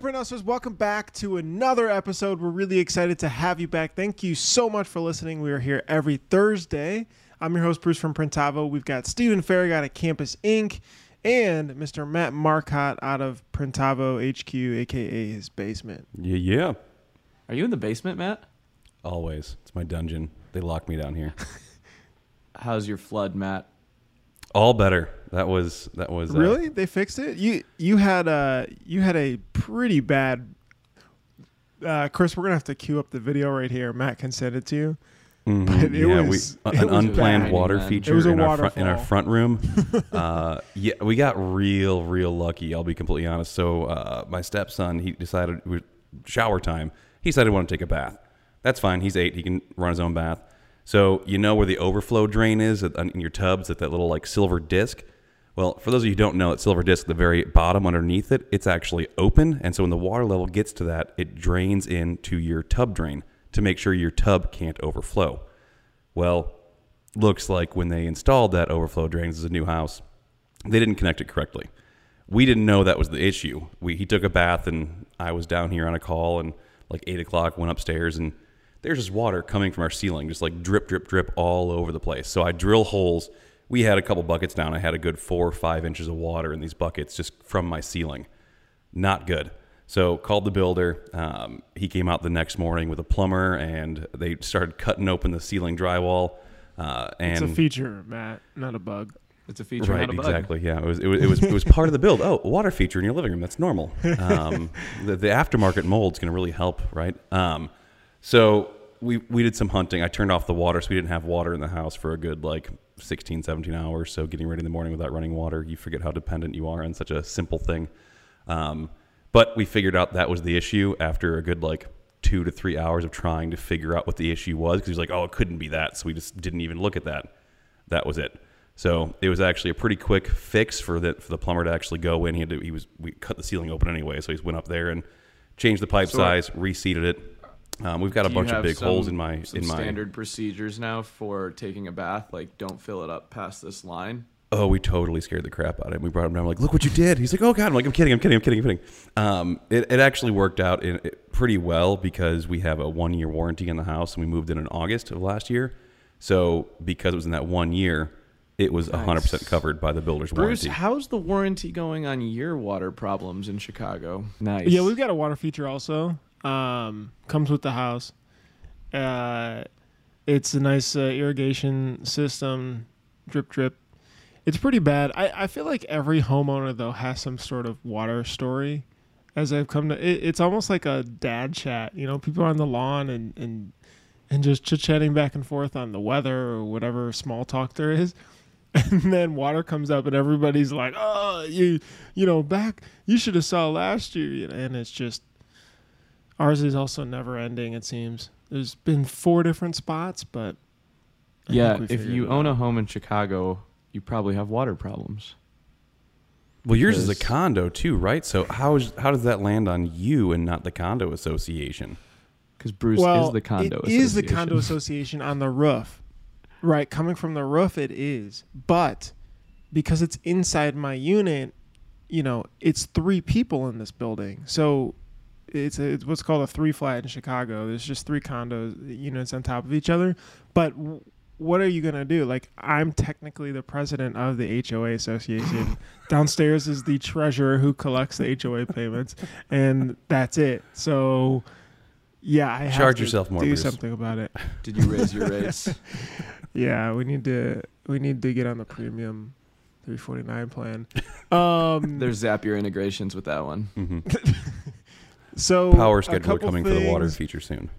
right, welcome back to another episode. We're really excited to have you back. Thank you so much for listening. We are here every Thursday. I'm your host, Bruce from Printavo. We've got Stephen Farragut at Campus Ink and Mr. Matt Marcotte out of Printavo HQ, aka his basement. Yeah, yeah. Are you in the basement, Matt? Always. It's my dungeon. They lock me down here. How's your flood, Matt? All better. That was that was uh, Really? They fixed it? You you had a you had a pretty bad uh, Chris, we're gonna have to cue up the video right here. Matt can send it to you. mhm, But it yeah, was- we, it an was unplanned bad, water man. feature It was a in our front in our front room. uh, yeah, we got real real lucky. I'll be completely honest. So uh, my stepson, he decided it was shower time. He decided he wanted to take a bath. That's fine. He's eight. He can run his own bath. So you know where the overflow drain is in your tubs at that little like silver disc. Well, for those of you who don't know, that silver disc at the very bottom underneath it, it's actually open, and so when the water level gets to that, it drains into your tub drain to make sure your tub can't overflow. Well, looks like when they installed that overflow drain, this is a new house, they didn't connect it correctly. We didn't know that was the issue. We, he took a bath, and I was down here on a call, and like eight o'clock, went upstairs, and there's just water coming from our ceiling, just like drip, drip, drip all over the place. So I drill holes. We had a couple buckets down. I had a good four or five inches of water in these buckets just from my ceiling. Not good. So called the builder. Um, he came out the next morning with a plumber, and they started cutting open the ceiling drywall. Uh, It's a feature, Matt, not a bug. It's a feature, right, not a bug. exactly. Yeah, it was, it was it was it was part of the build. Oh, water feature in your living room. That's normal. Um, the, the aftermarket mold's going to really help, right? Um, so we we did some hunting. I turned off the water, so we didn't have water in the house for a good like 16, 17 hours. So getting ready in the morning without running water, you forget how dependent you are on such a simple thing. Um, but we figured out that was the issue after a good like two to three hours of trying to figure out what the issue was. Because he's like, oh, it couldn't be that. So we just didn't even look at that. That was it. So it was actually a pretty quick fix for the for the plumber to actually go in. He had to, he was we cut the ceiling open anyway, so he went up there and changed the pipe size, reseated it. Um, we've got a Do you bunch of have big holes in my some in my. standard procedures now for taking a bath. Like, don't fill it up past this line. Oh, we totally scared the crap out of him. We brought him down. We're like, look what you did. He's like, oh god. I'm like, I'm kidding. I'm kidding. I'm kidding. I'm kidding. Um, it, it actually worked out in, it pretty well because we have a one year warranty in the house, and we moved in in August of last year. So because it was in that one year, it was 100 percent covered by the builder's Bruce, warranty. how's the warranty going on your water problems in Chicago? Nice. Yeah, we've got a water feature also. Um, comes with the house. Uh, it's a nice uh, irrigation system, drip drip. It's pretty bad. I, I feel like every homeowner though has some sort of water story. As I've come to, it, it's almost like a dad chat. You know, people on the lawn and and and just chit chatting back and forth on the weather or whatever small talk there is. And then water comes up and everybody's like, "Oh, you, you know, back you should have saw last year." And it's just ours is also never ending. It seems there's been four different spots, but I yeah, if you own out. a home in Chicago, you probably have water problems. Well, yours is a condo too, right? So how is how does that land on you and not the condo association? Because Bruce well, is the condo. Association. It is the condo association on the roof, right? Coming from the roof, it is, but because it's inside my unit, you know, it's three people in this building, so it's, a, it's what's called a three flat in Chicago. There's just three condos units on top of each other, but. W- what are you gonna do? Like, I'm technically the president of the HOA association. Downstairs is the treasurer who collects the HOA payments, and that's it. So, yeah, I have Charge to yourself more, Do Bruce. something about it. Did you raise your rates? Yeah, we need to we need to get on the premium 349 plan. Um, There's Zapier integrations with that one. hmm so Power a scheduler coming for the water feature soon.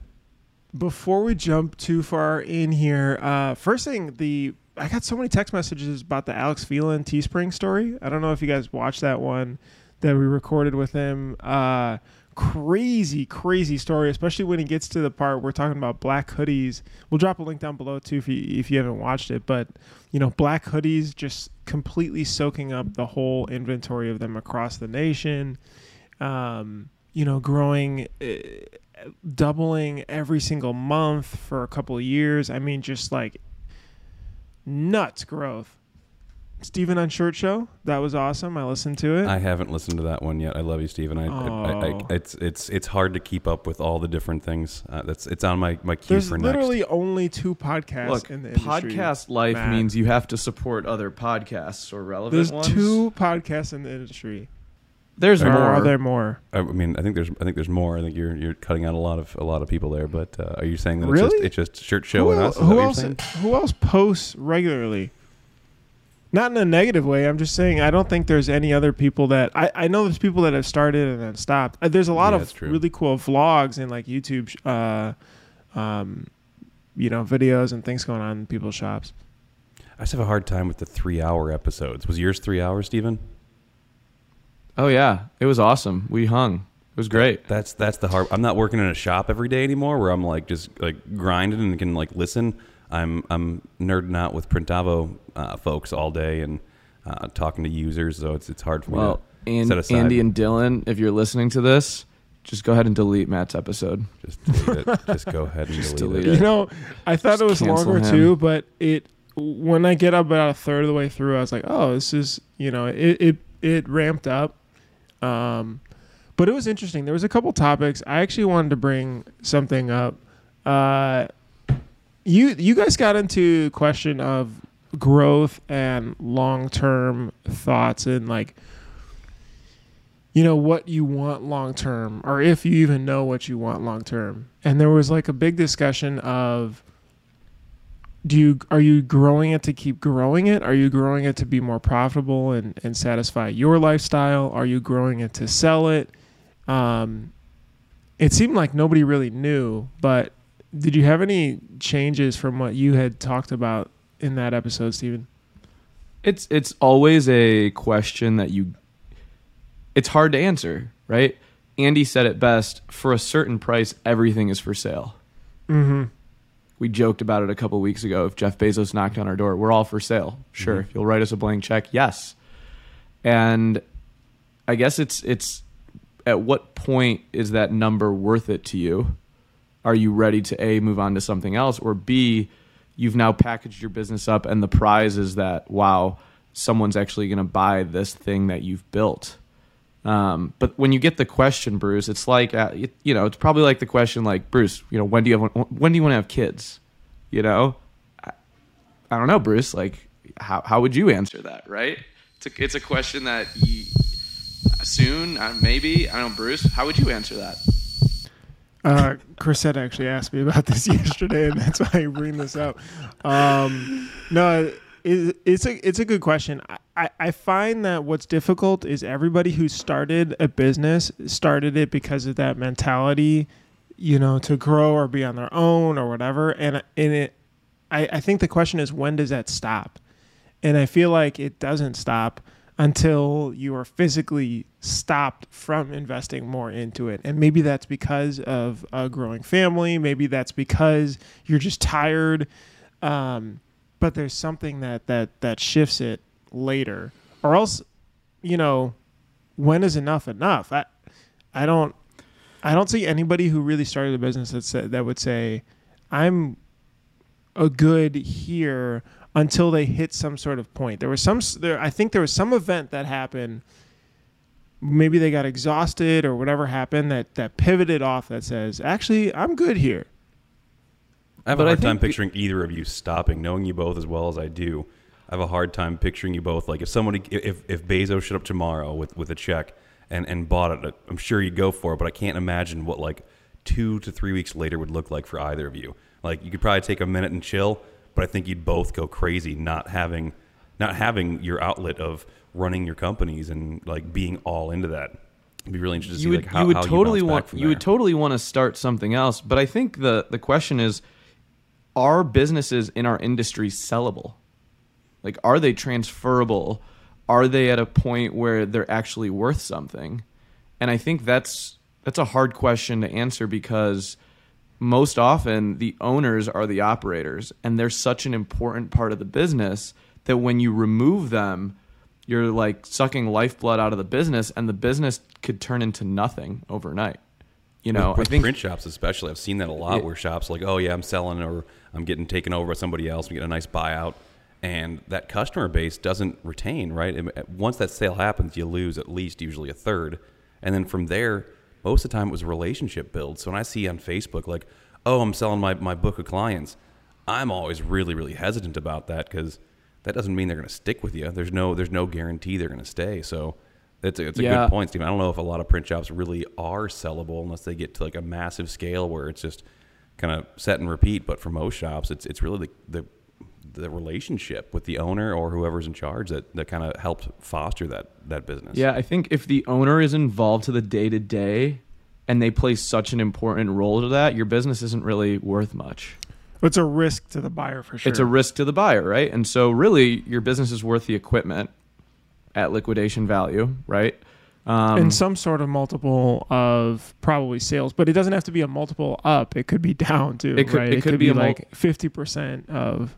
Before we jump too far in here, uh, first thing the I got so many text messages about the Alex Phelan Teespring story. I don't know if you guys watched that one that we recorded with him. Uh, crazy, crazy story, especially when he gets to the part we're talking about black hoodies. We'll drop a link down below too if you if you haven't watched it. But you know, black hoodies just completely soaking up the whole inventory of them across the nation. Um, you know, growing, uh, doubling every single month for a couple of years. I mean, just like nuts growth. Stephen on Shirt Show. That was awesome. I listened to it. I haven't listened to that one yet. I love you, Stephen. I, I, I, Oh. I, it's it's it's hard to keep up with all the different things. Uh, that's it's on my my queue There's for literally only two podcasts Look, in the industry. podcast life Matt. means you have to support other podcasts or relevant There's ones. two podcasts in the industry. There's Or more. are there more? I mean, I think there's I think there's more. I think you're you're cutting out a lot of a lot of people there. But uh, are you saying that Really? it's just it's just shirt show who and el- us? Is who else? Who else posts regularly? Not in a negative way. I'm just saying I don't think there's any other people that I, I know. There's people that have started and then stopped. Uh, There's a lot Yeah, of really cool vlogs and like YouTube, uh, um, you know, videos and things going on in people's shops. I just have a hard time with the three hour episodes. Was yours three hours, Steven? Oh yeah, it was awesome. We hung. It was great. That's that's the hard. I'm not working in a shop every day anymore, where I'm like just like grinding and can like listen. I'm I'm nerding out with Printavo uh, folks all day and uh, talking to users, so it's it's hard for me Well, to and, set aside. Andy and Dylan, if you're listening to this, just go ahead and delete Matt's episode. just delete it. Just go ahead and Just delete, delete it. it. You know, I thought Just it was longer him. too, but it when I get up about a third of the way through, I was like, oh, this is you know, it it it ramped up. Um, but it was interesting. There was a couple topics. I actually wanted to bring something up. Uh, you you guys got into question of growth and long term thoughts and like you know what you want long term or if you even know what you want long term and there was like a big discussion of do you are you growing it to keep growing it are you growing it to be more profitable and, and satisfy your lifestyle are you growing it to sell it um, it seemed like nobody really knew but did you have any changes from what you had talked about in that episode Steven? It's it's always a question that you it's hard to answer, right? Andy said it best, for a certain price everything is for sale. Mm-hmm. We joked about it a couple weeks ago. If Jeff Bezos knocked on our door, we're all for sale. Sure. Mm-hmm. If you'll write us a blank check, yes. And I guess it's it's at what point is that number worth it to you? Are you ready to A move on to something else or B you've now packaged your business up and the prize is that wow, someone's actually going to buy this thing that you've built. Um, but when you get the question, Bruce, it's like uh, you, know, it's probably like the question, like Bruce, you know, when do you have when do you want to have kids? You know, I, I don't know, Bruce. Like, how how would you answer that? Right? It's a, it's a question that you, soon, uh, maybe. I don't know, Bruce. How would you answer that? Uh, Chrisette actually asked me about this yesterday, and that's why I bring this up. Um, no, it, it's a it's a good question. I, I, I find that what's difficult is everybody who started a business started it because of that mentality, you know, to grow or be on their own or whatever. And and it, I, I think the question is when does that stop? And I feel like it doesn't stop until you are physically stopped from investing more into it. And maybe that's because of a growing family. Maybe that's because you're just tired. Um, but there's something that, that, that shifts it later. Or else, you know, when is enough enough? I, I don't, I don't see anybody who really started a business that said, that would say, I'm a good here until they hit some sort of point. There was some there I think there was some event that happened maybe they got exhausted or whatever happened that that pivoted off that says, "Actually, I'm good here." I have But a hard time picturing either of you stopping. Knowing you both as well as I do, I have a hard time picturing you both. Like if somebody, if if Bezos showed up tomorrow with with a check and and bought it, I'm sure you'd go for it. But I can't imagine what like two to three weeks later would look like for either of you. Like you could probably take a minute and chill, but I think you'd both go crazy not having not having your outlet of running your companies and like being all into that. It'd be really interesting to see you would, like how you would how totally you want you would totally want to start something else but i think the the question is are businesses in our industry sellable? Like are they transferable? Are they at a point where they're actually worth something? And i think that's that's a hard question to answer because most often the owners are the operators and they're such an important part of the business that when you remove them you're like sucking lifeblood out of the business and the business could turn into nothing overnight you know with, with i think print shops especially i've seen that a lot Yeah. where shops like oh yeah i'm selling or i'm getting taken over by somebody else we get a nice buyout and that customer base doesn't retain. Right, once that sale happens, you lose at least usually a third, and then from there, most of the time it was a relationship build. So when I see on Facebook like, oh, I'm selling my my book of clients, I'm always really really hesitant about that because that doesn't mean they're going to stick with you. There's no there's no guarantee they're going to stay. So it's a, it's a Yeah. good point, Steve. I don't know if a lot of print shops really are sellable unless they get to like a massive scale where it's just kind of set and repeat. But for most shops, it's it's really the the, the relationship with the owner or whoever's in charge that, that kind of helps foster that that business. Yeah, I think if the owner is involved to the day to day and they play such an important role to that, your business isn't really worth much. It's a risk to the buyer for sure. It's a risk to the buyer, right? And so really your business is worth the equipment at liquidation value, right? Um, and some sort of multiple of probably sales, but it doesn't have to be a multiple up. It could be down too. It could- right? it could be a mul- like fifty percent of.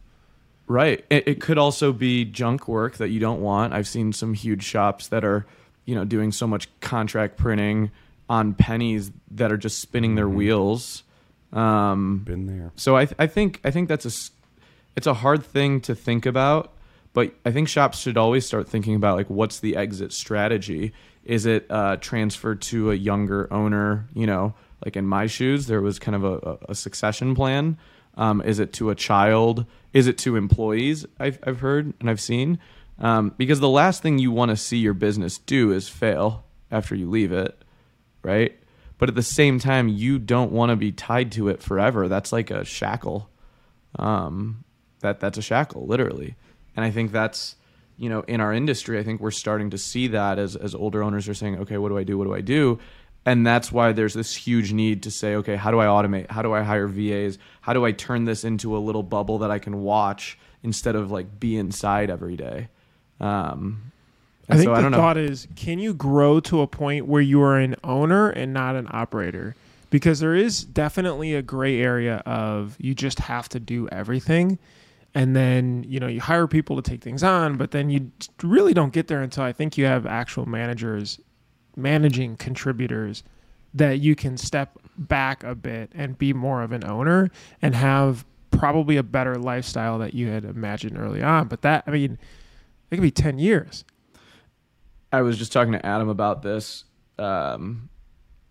Right. It, it could also be junk work that you don't want. I've seen some huge shops that are, you know, doing so much contract printing on pennies that are just spinning their wheels. Um, been there. so I, th- I think I think that's a it's a hard thing to think about, but I think shops should always start thinking about like what's the exit strategy. Is it uh, transferred to a younger owner? You know, like in my shoes, there was kind of a, a- succession plan. Um, is it to a child? Is it to employees? I've I've heard and I've seen. Um, because the last thing you want to see your business do is fail after you leave it, right? But at the same time, you don't want to be tied to it forever. That's like a shackle. Um, that that's a shackle, literally. And I think that's you know in our industry, I think we're starting to see that as as older owners are saying, okay, what do I do? What do I do? And that's why there's this huge need to say, okay, how do I automate? How do I hire VAs? How do I turn this into a little bubble that I can watch instead of like be inside every day? Um, I think so the I don't know. thought is, can you grow to a point where you are an owner and not an operator? Because there is definitely a gray area of you just have to do everything, and then you know you hire people to take things on, but then you really don't get there until I think you have actual managers managing contributors that you can step back a bit and be more of an owner and have probably a better lifestyle that you had imagined early on. But that I mean, it could be ten years. I was just talking to Adam about this, um,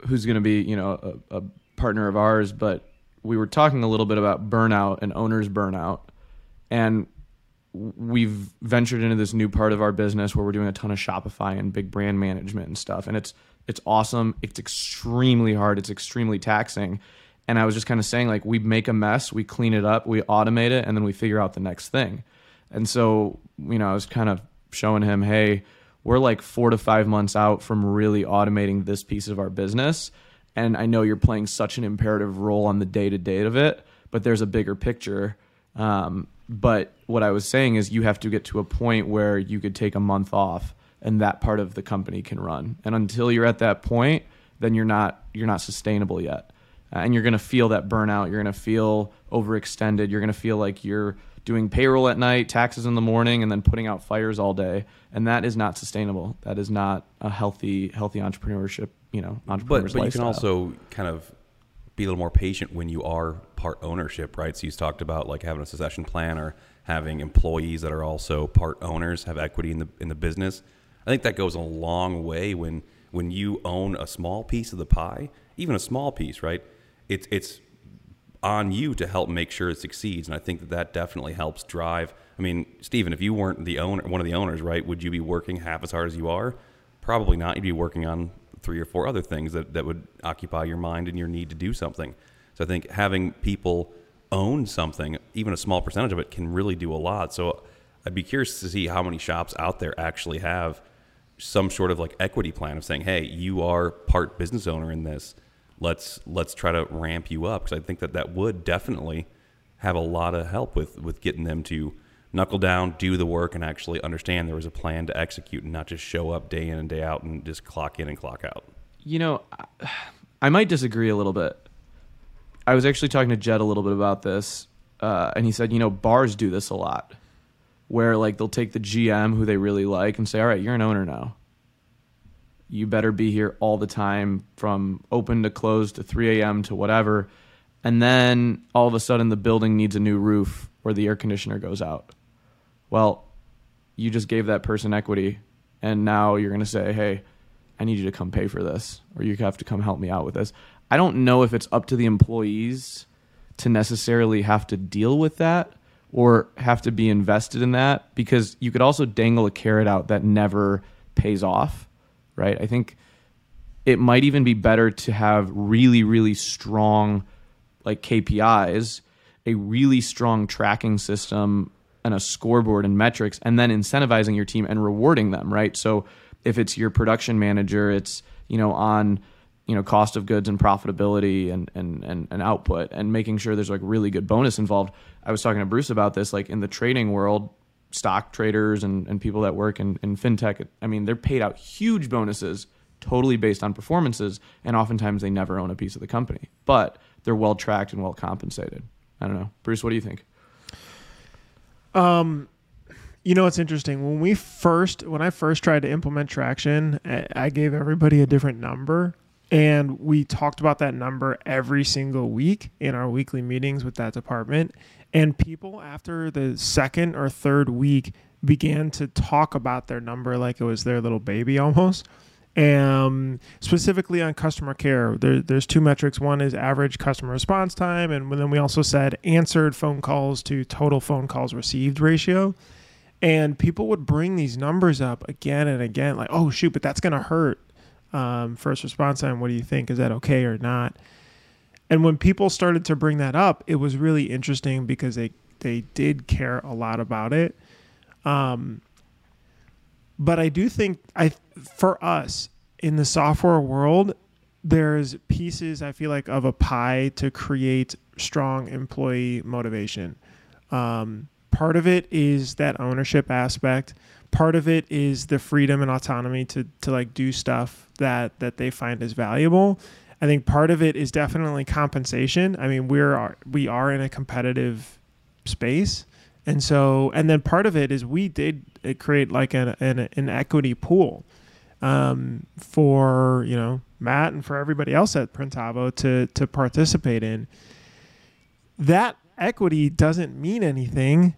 who's going to be, you know, a, a partner of ours, but we were talking a little bit about burnout and owners burnout. And we've ventured into this new part of our business where we're doing a ton of Shopify and big brand management and stuff. And it's, it's awesome. It's extremely hard. It's extremely taxing. And I was just kind of saying, like, we make a mess, we clean it up, we automate it, and then we figure out the next thing. And so, you know, I was kind of showing him, hey, we're like four to five months out from really automating this piece of our business. And I know you're playing such an imperative role on the day to day of it, but there's a bigger picture. Um, but what I was saying is you have to get to a point where you could take a month off and that part of the company can run. And until you're at that point, then you're not you're not sustainable yet. Uh, and you're going to feel that burnout. You're going to feel overextended. You're going to feel like you're doing payroll at night, taxes in the morning, and then putting out fires all day. And that is not sustainable. That is not a healthy, healthy entrepreneurship. You know, But entrepreneur's but you can also kind of be a little more patient when you are part ownership, right? So you talked about like having a succession plan or having employees that are also part owners, have equity in the in the business. I think that goes a long way when when you own a small piece of the pie, even a small piece, right? It's it's on you to help make sure it succeeds, and I think that that definitely helps drive. I mean, Stephen, if you weren't the owner, one of the owners, right, would you be working half as hard as you are? Probably not. You'd be working on three or four other things that, that would occupy your mind and your need to do something. So I think having people own something, even a small percentage of it, can really do a lot. So I'd be curious to see how many shops out there actually have some sort of like equity plan of saying, "Hey, you are part business owner in this. Let's let's try to ramp you up." Because I think that that would definitely have a lot of help with with getting them to knuckle down, do the work, and actually understand there was a plan to execute, and not just show up day in and day out and just clock in and clock out. You know, I- might disagree a little bit. I was actually talking to Jed a little bit about this, uh, and he said, you know, bars do this a lot, where like they'll take the GM who they really like and say, all right, you're an owner now. You better be here all the time from open to close to 3 a.m. to whatever. And then all of a sudden the building needs a new roof or the air conditioner goes out Well, you just gave that person equity, and now you're going to say, hey, I need you to come pay for this, or you have to come help me out with this. I don't know if it's up to the employees to necessarily have to deal with that or have to be invested in that because you could also dangle a carrot out that never pays off, right? I think it might even be better to have really, really strong like KPIs, a really strong tracking system and a scoreboard and metrics, and then incentivizing your team and rewarding them, right? So if it's your production manager, it's, you know, on you know cost of goods and profitability and, and and and output and making sure there's like really good bonus involved. I was talking to bruce about this like in the trading world stock traders and, and people that work in, in fintech i mean they're paid out huge bonuses totally based on performances and oftentimes they never own a piece of the company but they're well tracked and well compensated. I don't know. Bruce what do you think Um, you know, it's interesting. When we first, when I first tried to implement traction, I- I gave everybody a different number, and we talked about that number every single week in our weekly meetings with that department. And people, after the second or third week, began to talk about their number like it was their little baby almost. Um, specifically on customer care, there, there's two metrics. One is average customer response time, and then we also said answered phone calls to total phone calls received ratio. And people would bring these numbers up again and again, like, "Oh shoot, but that's gonna hurt." Um, first response time. What do you think? Is that okay or not? And when people started to bring that up, it was really interesting because they they did care a lot about it. Um, but I do think I for us in the software world, there's pieces I feel like of a pie to create strong employee motivation. Um, part of it is that ownership aspect. Part of it is the freedom and autonomy to to like do stuff that that they find is valuable. I think part of it is definitely compensation. I mean, we're we are in a competitive space, and so and then part of it is we did uh, create like an an, an equity pool um, for you know Matt and for everybody else at Printavo to to participate in. That equity doesn't mean anything,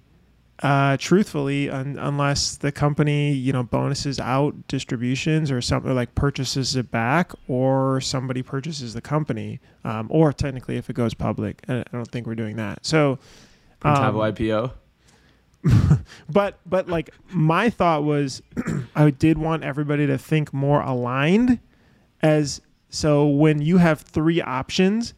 uh, truthfully, un- unless the company you know bonuses out distributions or something like purchases it back, or somebody purchases the company, um, or technically if it goes public. I I don't think we're doing that. So. Printavo um, ipo but but like my thought was i did want everybody to think more aligned as so when you have three options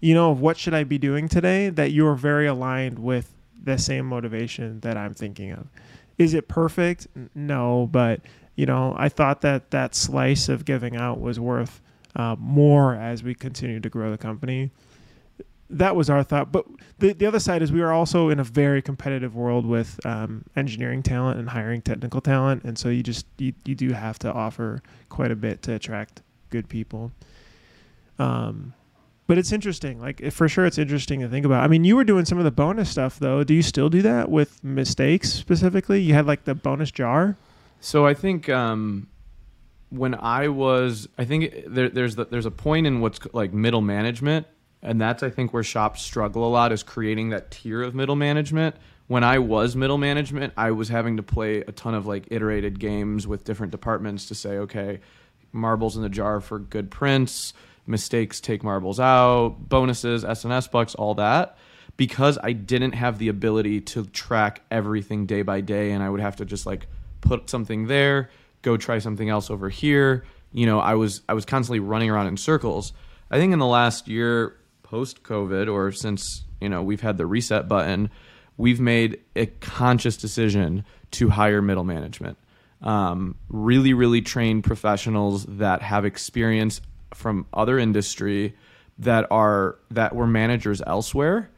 you know of what should i be doing today that you're very aligned with the same motivation that i'm thinking of. Is it perfect? No but you know i thought that that slice of giving out was worth uh, more as we continue to grow the company that was our thought. But the, the other side is we are also in a very competitive world with um, engineering talent and hiring technical talent, and so you just you, you do have to offer quite a bit to attract good people. Um, but it's interesting. Like for sure, it's interesting to think about. I mean, you were doing some of the bonus stuff though. Do you still do that with mistakes specifically? You had like the bonus jar. So I think um, when I was, I think there, there's the, there's a point in what's like middle management, and that's I think where shops struggle a lot is creating that tier of middle management. When I was middle management, I was having to play a ton of like iterated games with different departments to say, okay, marbles in the jar for good prints, mistakes take marbles out, bonuses, SNS bucks, all that. Because I didn't have the ability to track everything day by day, and I would have to just like put something there, go try something else over here. You know, I was I was constantly running around in circles. I think in the last year post COVID or since, you know, we've had the reset button, we've made a conscious decision to hire middle management. Um, really, really trained professionals that have experience from other industry that are that were managers elsewhere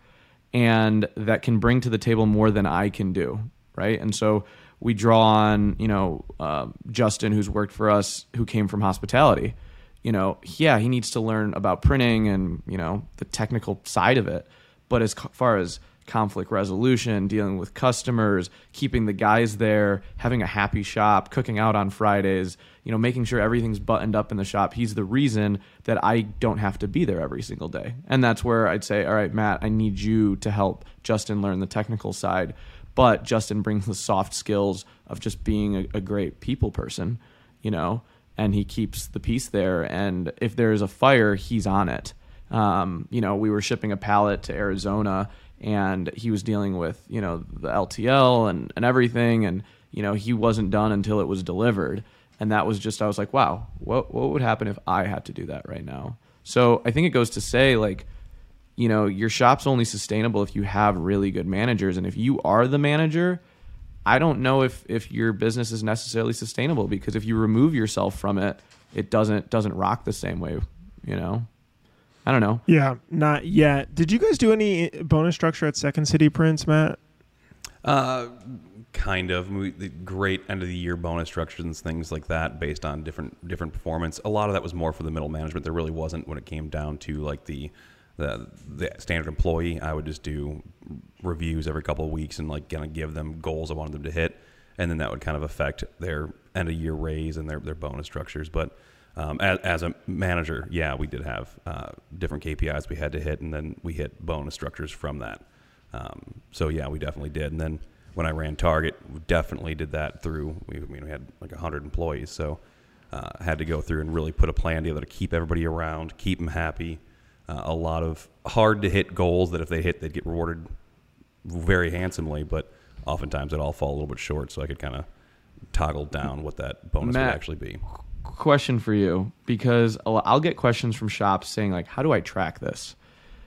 and that can bring to the table more than I can do, right? And so we draw on, you know, uh, Justin, who's worked for us, who came from hospitality. You know, yeah, he needs to learn about printing and you know the technical side of it, but as far as conflict resolution, dealing with customers, keeping the guys there, having a happy shop, cooking out on Fridays, you know, making sure everything's buttoned up in the shop. He's the reason that I don't have to be there every single day. And that's where I'd say, all right, Matt, I need you to help Justin learn the technical side. but Justin brings the soft skills of just being a, a great people person, you know, and he keeps the peace there. And if there's a fire, he's on it. Um, you know, we were shipping a pallet to Arizona and he was dealing with, you know, the LTL and, and everything. And, you know, he wasn't done until it was delivered. And that was just, I was like, wow, what, what would happen if I had to do that right now? So I think it goes to say, like, you know, your shop's only sustainable if you have really good managers. And if you are the manager, I don't know if, if your business is necessarily sustainable because if you remove yourself from it, it doesn't doesn't rock the same way, you know. I don't know. Yeah, not yet. Did you guys do any bonus structure at Second City Prints, Matt? Uh, kind of. We, the great end of the year bonus structures and things like that based on different different performance. A lot of that was more for the middle management. There really wasn't when it came down to like the the, the standard employee. I would just do reviews every couple of weeks and like kind of give them goals I wanted them to hit, and then that would kind of affect their end of year raise and their their bonus structures. But um, as, as, a manager, yeah, we did have uh, different KPIs we had to hit, and then we hit bonus structures from that. Um, so yeah, we definitely did. And then when I ran Target, we definitely did that through. We, I mean, we had like hundred employees, so uh, had to go through and really put a plan together to keep everybody around, keep them happy. Uh, a lot of hard to hit goals that if they hit, they'd get rewarded very handsomely, but oftentimes it all fall a little bit short. So I could kind of toggle down what that bonus Matt, would actually be. Question for you because I'll I'll get questions from shops saying like, "How do I track this?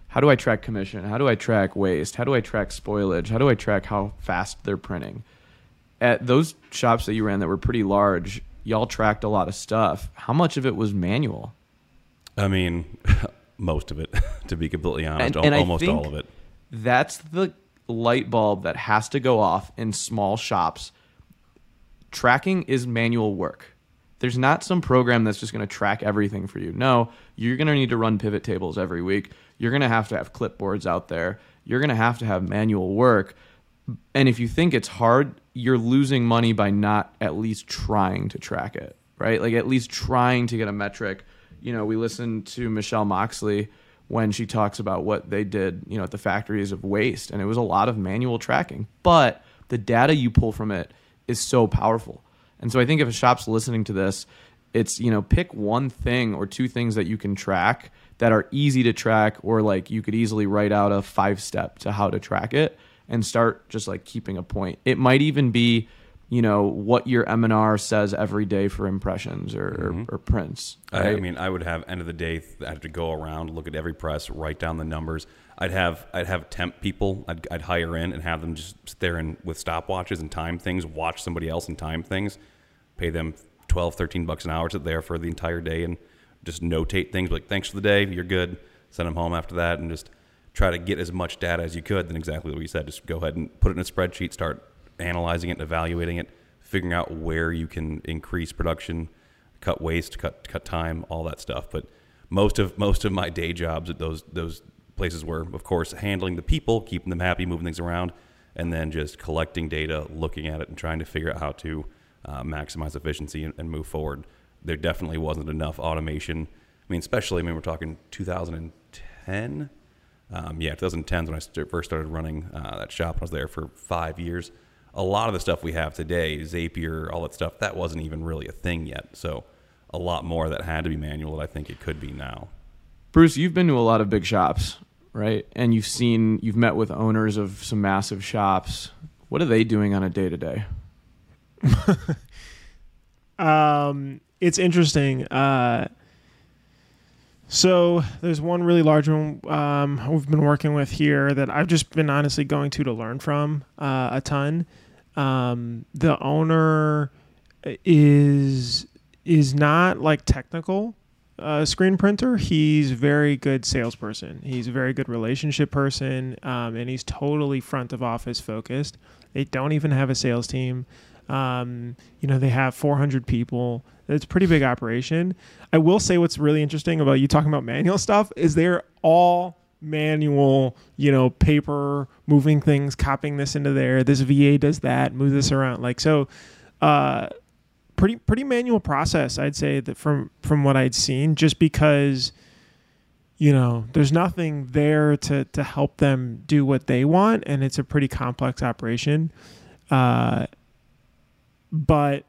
How do I track commission? How do I track waste? How do I track spoilage? How do I track how fast they're printing?" At those shops that you ran that were pretty large, y'all tracked a lot of stuff. How much of it was manual? I mean, most of it, to be completely honest, And- and almost all of it. That's the light bulb that has to go off in small shops. Tracking is manual work. There's not some program that's just going to track everything for you. No, you're going to need to run pivot tables every week. You're going to have to have clipboards out there. You're going to have to have manual work. And if you think it's hard, you're losing money by not at least trying to track it, right? Like at least trying to get a metric. You know, we listened to Michelle Moxley when she talks about what they did, you know, at the factories of waste, and it was a lot of manual tracking. But the data you pull from it is so powerful. And so I think if a shop's listening to this, it's, you know, pick one thing or two things that you can track that are easy to track or like you could easily write out a five step to how to track it and start just like keeping a point. It might even be, you know, what your M&R says every day for impressions or, or, mm-hmm. or prints. I, I mean, I would have end of the day. I have to go around, look at every press, write down the numbers. I'd have I'd have temp people. I'd, I'd hire in and have them just sit there and with stopwatches and time things, watch somebody else and time things, pay them 12, 13 bucks an hour to there for the entire day and just notate things like thanks for the day, you're good. Send them home after that and just try to get as much data as you could. Then exactly what you said, just go ahead and put it in a spreadsheet, start analyzing it and evaluating it, figuring out where you can increase production, cut waste, cut cut time, all that stuff. But most of most of my day jobs at those those places were, of course, handling the people, keeping them happy, moving things around, and then just collecting data, looking at it, and trying to figure out how to uh, maximize efficiency and, and move forward. There definitely wasn't enough automation. I mean, especially I mean we're talking 2010. Um, yeah, 2010 is when I st- first started running uh, that shop. I was there for five years. A lot of the stuff we have today, Zapier, all that stuff, that wasn't even really a thing yet. So a lot more that had to be manual that I think it could be now. Bruce, you've been to a lot of big shops, right? And you've seen, you've met with owners of some massive shops. What are they doing on a day to day? Um, it's interesting. Uh, so there's one really large one um, we've been working with here that I've just been honestly going to to learn from uh, a ton. Um, the owner is is not like technical uh, screen printer. He's very good salesperson. He's a very good relationship person, um, and he's totally front of office focused. They don't even have a sales team. Um, you know, they have 400 people. It's a pretty big operation. I will say what's really interesting about you talking about manual stuff is they're all manual, you know, paper, moving things, copying this into there. This VA does that, move this around. Like so, uh, pretty pretty manual process. I'd say that from from what I'd seen, just because you know, there's nothing there to to help them do what they want, and it's a pretty complex operation. Uh, but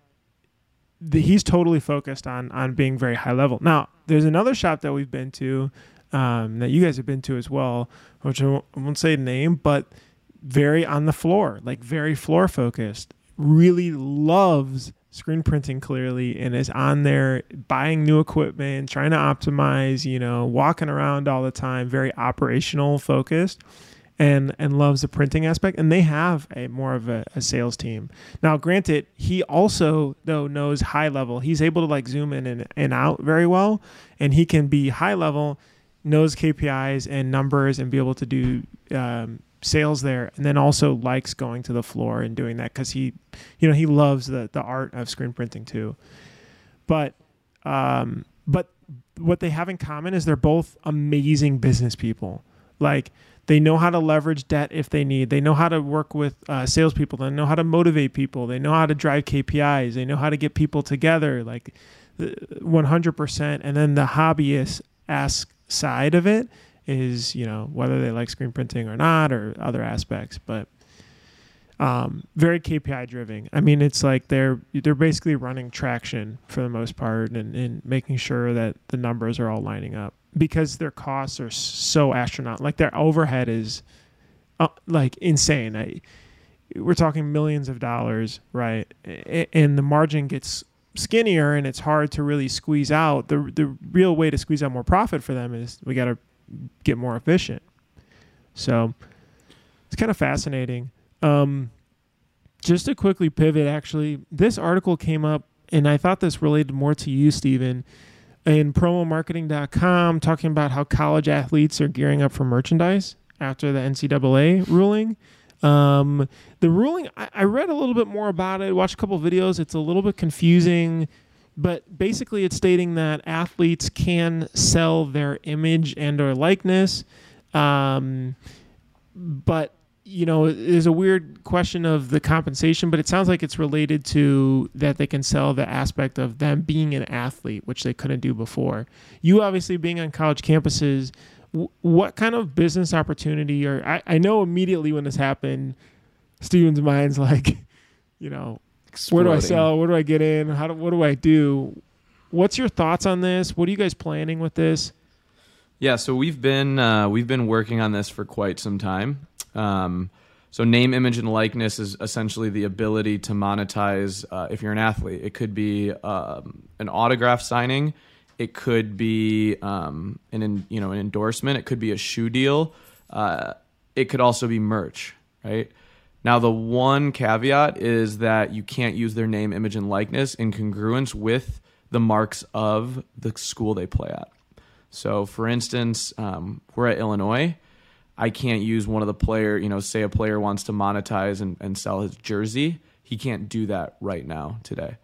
the, he's totally focused on on being very high level. Now, there's another shop that we've been to um, that you guys have been to as well, which I won't, I won't say name, but very on the floor, like very floor focused. Really loves screen printing clearly and is on there buying new equipment, trying to optimize, you know, walking around all the time, very operational focused and and loves the printing aspect and they have a more of a, a, sales team. Now granted he also though knows high level. He's able to like zoom in and, and out very well and he can be high level knows kpis and numbers and be able to do um, sales there and then also likes going to the floor and doing that because he you know he loves the the art of screen printing too. But um but what they have in common is they're both amazing business people. Like they know how to leverage debt if they need. They know how to work with uh, salespeople. They know how to motivate people. They know how to drive KPIs. They know how to get people together, like 100%. And then the hobbyist ask side of it is, you know, whether they like screen printing or not, or other aspects. But um, very KPI driven. I mean, it's like they're they're basically running traction for the most part, and, and making sure that the numbers are all lining up because their costs are so astronomical. Like their overhead is uh, like insane. I, we're talking millions of dollars, right? And the margin gets skinnier, and it's hard to really squeeze out. the The real way to squeeze out more profit for them is we got to get more efficient. So it's kind of fascinating. Um, just to quickly pivot, actually, this article came up, and I thought this related more to you, Stephen in promomarketing.com talking about how college athletes are gearing up for merchandise after the NCAA ruling. Um, the ruling, I, I, read a little bit more about it, watched a couple videos. It's a little bit confusing, but basically it's stating that athletes can sell their image and or likeness. Um, but you know, there's a weird question of the compensation, but it sounds like it's related to that they can sell the aspect of them being an athlete, which they couldn't do before. You obviously being on college campuses, w- what kind of business opportunity or I, I know immediately when this happened, Steven's mind's like, you know, Exploding. where do I sell? Where do I get in? How do what do I do? What's your thoughts on this? What are you guys planning with this? Yeah, so we've been uh, we've been working on this for quite some time. Um, so name, image, and likeness is essentially the ability to monetize. Uh, if you're an athlete, it could be um, an autograph signing, it could be um, an you know an endorsement, it could be a shoe deal, uh, it could also be merch, right? Now the one caveat is that you can't use their name, image, and likeness in congruence with the marks of the school they play at. So, for instance, um, we're at Illinois I can't use one of the player, you know, say a player wants to monetize and, and sell his jersey. He can't do that right now today.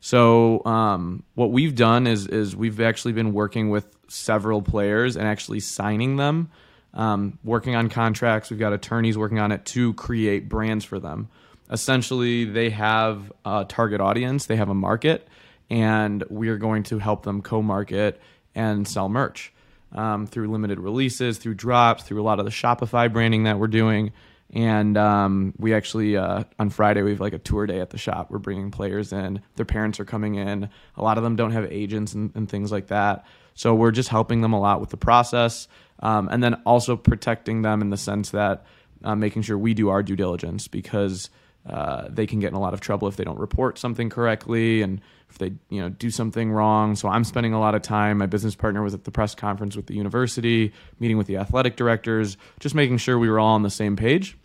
So um, what we've done is is we've actually been working with several players and actually signing them, um, working on contracts. We've got attorneys working on it to create brands for them. Essentially, they have a target audience, they have a market, and we are going to help them co-market and sell merch um, through limited releases, through drops, through a lot of the Shopify branding that we're doing. And um, we actually uh, on Friday we have like a tour day at the shop. We're bringing players in. Their parents are coming in. A lot of them don't have agents and, and things like that. So we're just helping them a lot with the process, um, and then also protecting them in the sense that uh, making sure we do our due diligence because uh, they can get in a lot of trouble if they don't report something correctly and if they you know do something wrong. So I'm spending a lot of time. My business partner was at the press conference with the university, meeting with the athletic directors, just making sure we were all on the same page.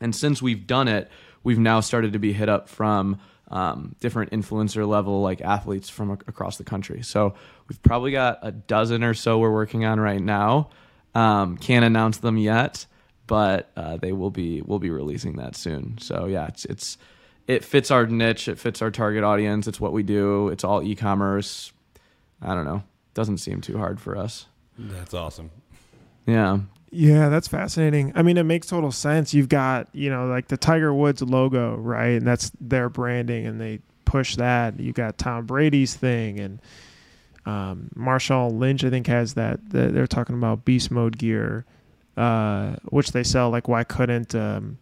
And since we've done it, we've now started to be hit up from um, different influencer level like athletes from across the country. So we've probably got a dozen or so we're working on right now. Um, can't announce them yet, but uh, they will be will be releasing that soon. So yeah, it's it's it fits our niche, it fits our target audience, it's what we do, it's all e-commerce. I don't know. Doesn't seem too hard for us. That's awesome. Yeah. Yeah, that's fascinating. I mean, it makes total sense. You've got, you know, like the Tiger Woods logo, right? And that's their branding and they push that. You got Tom Brady's thing and um, Marshawn Lynch, I think, has that. The, they're talking about beast mode gear, uh, which they sell. Like, why couldn't um,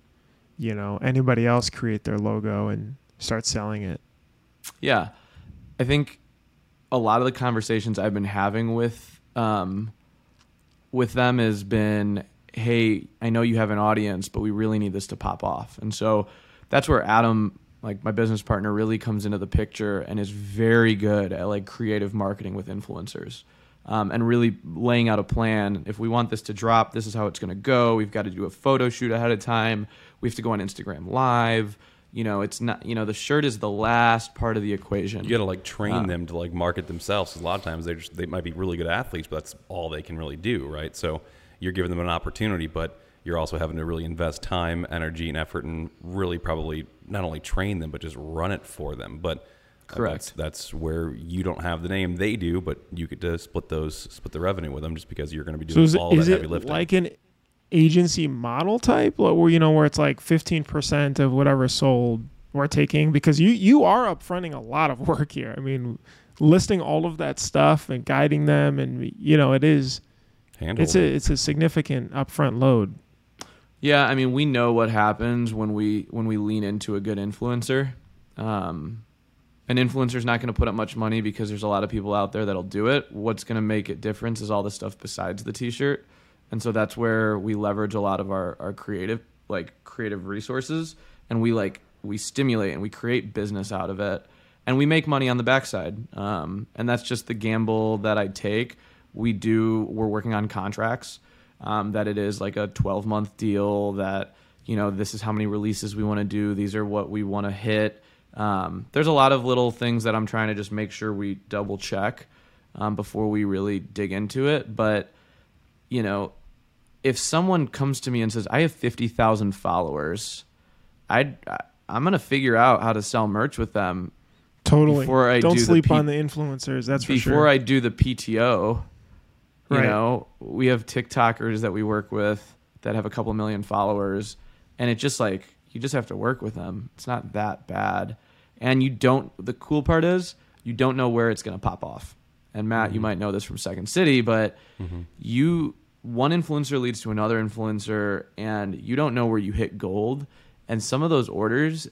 you know anybody else create their logo and start selling it? Yeah, I think a lot of the conversations I've been having with um, with them has been, hey, I know you have an audience, but we really need this to pop off, and so that's where Adam like my business partner really comes into the picture and is very good at like creative marketing with influencers um, and really laying out a plan. If we want this to drop this is how it's going to go. We've got to do a photo shoot ahead of time we have to go on instagram live you know it's not you know the shirt is the last part of the equation You got to like train Uh, them to like market themselves. 'cause a lot of times they just they might be really good athletes, but that's all they can really do, right? So you're giving them an opportunity, but you're also having to really invest time, energy, and effort, and really probably not only train them but just run it for them. But uh, Correct. That's, that's where you don't have the name they do, but you get to split those split the revenue with them just because you're going to be So doing is all is that heavy lifting. like an agency model type, where you know where it's like fifteen percent of whatever sold we're taking? Because you you are upfronting a lot of work here. I mean, listing all of that stuff and guiding them, and you know it is Handle it's a it's a significant upfront load. Yeah, I mean, we know what happens when we when we lean into a good influencer. Um, an influencer's not going to put up much money because there's a lot of people out there that'll do it. What's going to make it difference is all the stuff besides the t-shirt, and so that's where we leverage a lot of our our creative like creative resources, and we like we stimulate and we create business out of it, and we make money on the backside. Um, and that's just the gamble that I take. We do. We're working on contracts um, that it is like a 12 month deal that you know this is how many releases we want to do these are what we want to hit um, there's a lot of little things that i'm trying to just make sure we double check um, before we really dig into it but you know if someone comes to me and says i have 50000 followers I'd, I, i'm going to figure out how to sell merch with them Totally. Before I don't do the sleep on the influencers. That's for before sure. I do the PTO, you Right. know, we have TikTokers that we work with that have a couple million followers, and it just like you just have to work with them. It's not that bad, and you don't. The cool part is you don't know where it's going to pop off. And Matt, Mm-hmm. you might know this from Second City, but you one influencer leads to another influencer, and you don't know where you hit gold. And some of those orders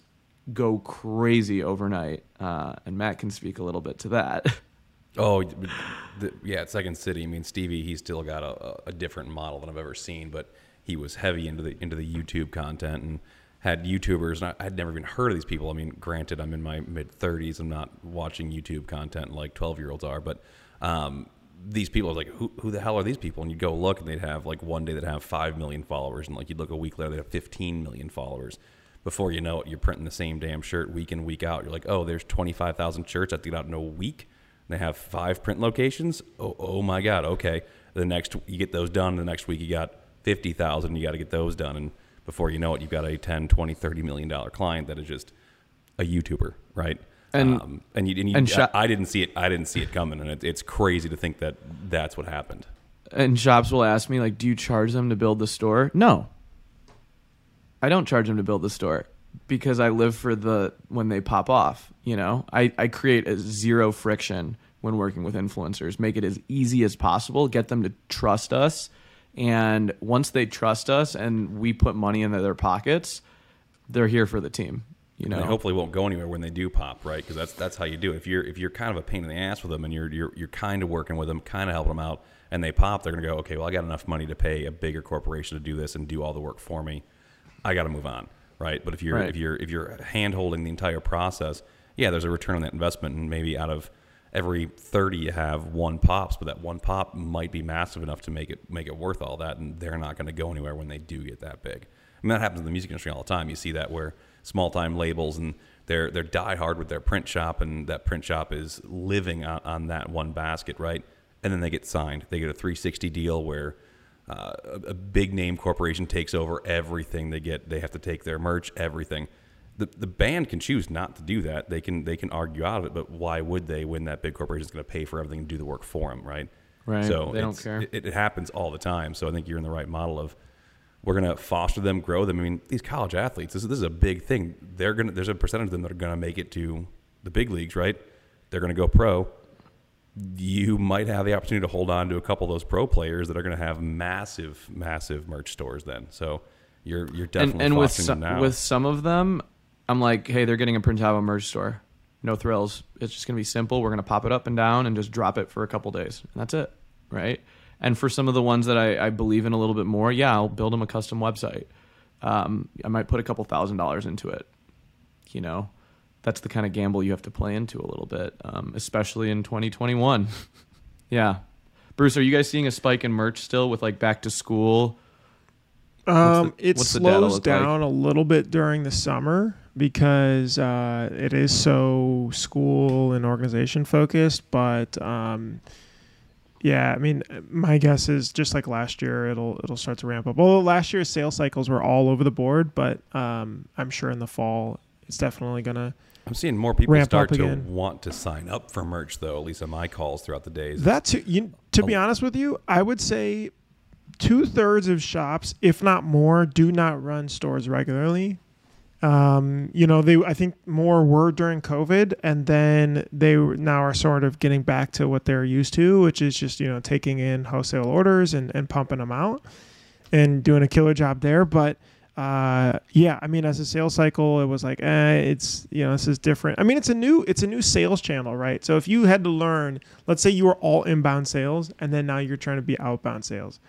go crazy overnight. Uh, and Matt can speak a little bit to that. Oh, the, yeah, Second City. I mean, Stevie, he's still got a, a different model than I've ever seen, but he was heavy into the into the YouTube content and had YouTubers. And I, I'd never even heard of these people. I mean, granted, I'm in my mid 30s. I'm not watching YouTube content like 12 year olds are, but um, these people, was like, who, who the hell are these people? And you'd go look, and they'd have like one day they'd have five million followers, and like you'd look a week later, they have 15 million followers. Before you know it, you're printing the same damn shirt week in, week out. You're like, oh, there's 25,000 shirts I have to get out in a week. They have five print locations. Oh, oh my God. Okay. The next, you get those done. The next week, you got 50,000. You got to get those done. And before you know it, you've got a 10, 20, 30 million dollar client that is just a YouTuber, right? And- um, and, you, and, you, and I, I didn't see it. I didn't see it coming. And it, it's crazy to think that that's what happened. and shops will ask me like do you charge them to build the store no i don't charge them to build the store because i live for the when they pop off you know i, I create a zero friction when working with influencers make it as easy as possible get them to trust us and once they trust us and we put money into their pockets they're here for the team you know And hopefully won't go anywhere when they do pop, right? Because that's that's how you do it. If you're if you're kind of a pain in the ass with them and you're you're you're kind of working with them, kind of helping them out, and they pop, they're gonna go, okay, well, I got enough money to pay a bigger corporation to do this and do all the work for me. I got to move on, right? But if you're Right. if you're if you're hand holding the entire process, yeah, there's a return on that investment, and maybe out of every 30 you have one pops but that one pop might be massive enough to make it make it worth all that and they're not going to go anywhere when they do get that big. I mean that happens in the music industry all the time. You see that where small time labels and they're they're die hard with their print shop and that print shop is living on, on that one basket right? And then they get signed. They get a 360 deal where uh, a, a big name corporation takes over everything they get. They have to take their merch everything the, the band can choose not to do that. They can they can argue out of it, but why would they when that big corporation is going to pay for everything and do the work for them, right? Right. So They don't care. It, it happens all the time. So I think you're in the right model of we're going to foster them, grow them. I mean, these college athletes, this is, this is a big thing. They're going to there's a percentage of them that are going to make it to the big leagues, right? They're going to go pro. you might have the opportunity to hold on to a couple of those pro players that are going to have massive, massive merch stores. Then, so you're you're definitely and, and with some, with some of them, I'm like, hey, they're getting a Printavo merch store. No thrills. It's just gonna be simple. We're gonna pop it up and down and just drop it for a couple days, and that's it, right? And for some of the ones that I, I believe in a little bit more, yeah, I'll build them a custom website. Um, I might put a couple thousand dollars into it. You know, that's the kind of gamble you have to play into a little bit, um, especially in 2021. yeah, Bruce, are you guys seeing a spike in merch still with like back to school? Um, the- it what's the data slows look like? down a little bit during the summer because uh, it is so school and organization focused. But um, yeah, I mean, my guess is just like last year, it'll it'll start to ramp up. Although last year's sales cycles were all over the board, but um, I'm sure in the fall it's definitely gonna. I'm seeing more people start to again. want to sign up for merch, though. At least on my calls throughout the days. That's you. To be honest with you, I would say two thirds of shops, if not more, do not run stores regularly. Um, you know, they I think more were during COVID, and then they now are sort of getting back to what they're used to, which is just you know taking in wholesale orders and and pumping them out, and doing a killer job there. But uh, yeah, I mean, as a sales cycle, it was like, eh, it's you know, this is different. I mean, it's a new it's a new sales channel, right? So if you had to learn, let's say you were all inbound sales, and then now you're trying to be outbound sales.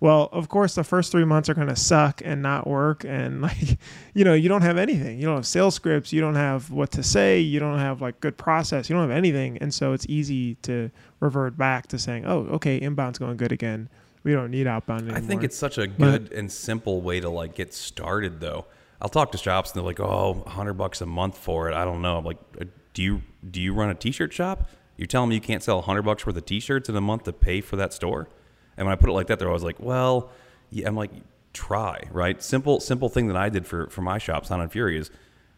Well, of course, the first three months are going to suck and not work, and like, you know, you don't have anything. You don't have sales scripts. You don't have what to say. You don't have like good process. You don't have anything, and so it's easy to revert back to saying, "Oh, okay, inbound's going good again. We don't need outbound anymore." I think it's such a good and simple way to like get started though. I'll talk to shops and they're like, "Oh, 100 bucks a month for it." I don't know. I'm like, uh, "Do you do you run a t-shirt shop? You're telling me you can't sell 100 bucks worth of t-shirts in a month to pay for that store?" And when I put it like that, they're always like, "Well, yeah." I'm like, "Try, right? Simple simple thing that I did for for my shop, Sound and Fury is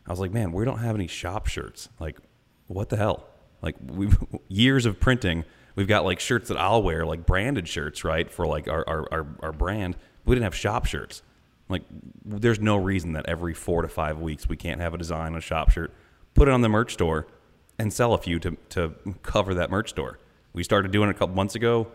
I was like, "Man, we don't have any shop shirts. Like, what the hell? Like we've years of printing. We've got like shirts that I'll wear, like branded shirts, right? For like our, our, our, our brand. We didn't have shop shirts. Like there's no reason that every four to five weeks we can't have a design on a shop shirt, put it on the merch store, and sell a few to, to cover that merch store. We started doing it a couple months ago.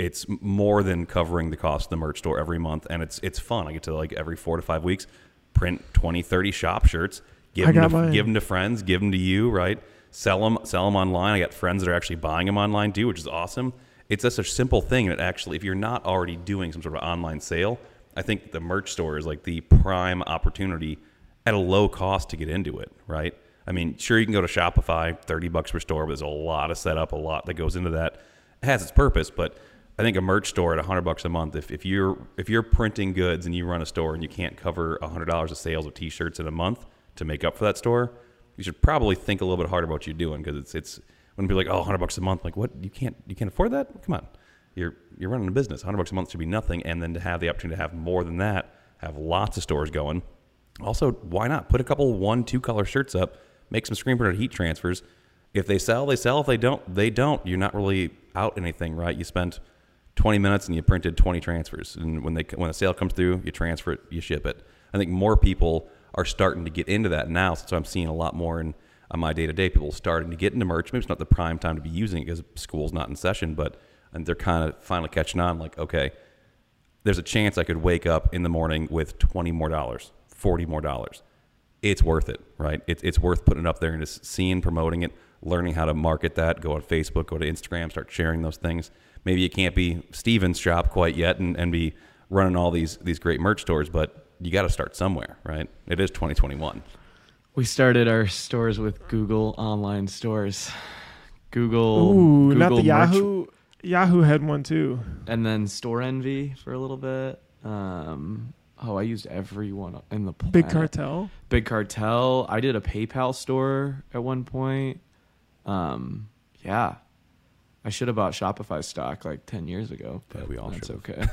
It's more than covering the cost of the merch store every month, and it's it's fun. I get to like every four to five weeks print 20, 30 shop shirts, give I them, to, give them to friends, give them to you, right? Sell them, sell them online. I got friends that are actually buying them online too, which is awesome. It's just a simple thing that actually, if you're not already doing some sort of online sale, I think the merch store is like the prime opportunity at a low cost to get into it, right? I mean, sure, you can go to Shopify, 30 bucks per store, but there's a lot of setup, a lot that goes into that. It has its purpose, but I think a merch store at 100 bucks a month, if, if you're if you're printing goods and you run a store and you can't cover $100 of sales of t-shirts in a month to make up for that store, you should probably think a little bit harder about what you're doing because it's it's when people are like, oh, 100 bucks a month, like what? You can't you can't afford that? Come on, you're you're running a business. 100 bucks a month should be nothing, and then to have the opportunity to have more than that, have lots of stores going. Also, why not put a couple one two color shirts up, make some screen printed heat transfers. If they sell, they sell. If they don't, they don't. You're not really out anything, right? You spent 20 minutes and you printed 20 transfers, and when they when a sale comes through, you transfer it, you ship it. I think more people are starting to get into that now, so I'm seeing a lot more in on my day to day. People starting to get into merch. Maybe it's not the prime time to be using it because school's not in session, but and they're kind of finally catching on. Like, okay, there's a chance I could wake up in the morning with 20 more dollars, 40 more dollars. It's worth it, right? It's, it's worth putting it up there and just seeing, promoting it, learning how to market that, go on Facebook, go to Instagram, start sharing those things. Maybe you can't be Steven's shop quite yet and, and be running all these, these great merch stores, but you got to start somewhere, right? It is 2021. We started our stores with Google online stores. Google, Ooh, Google not the merch- Yahoo. Yahoo had one too. and then Storenvy for a little bit. Um, oh, I used everyone in the planet. Big Cartel. Big Cartel. I did a PayPal store at one point. Um, yeah, I should have bought Shopify stock like ten years ago, Yeah, but we all that's should've. okay.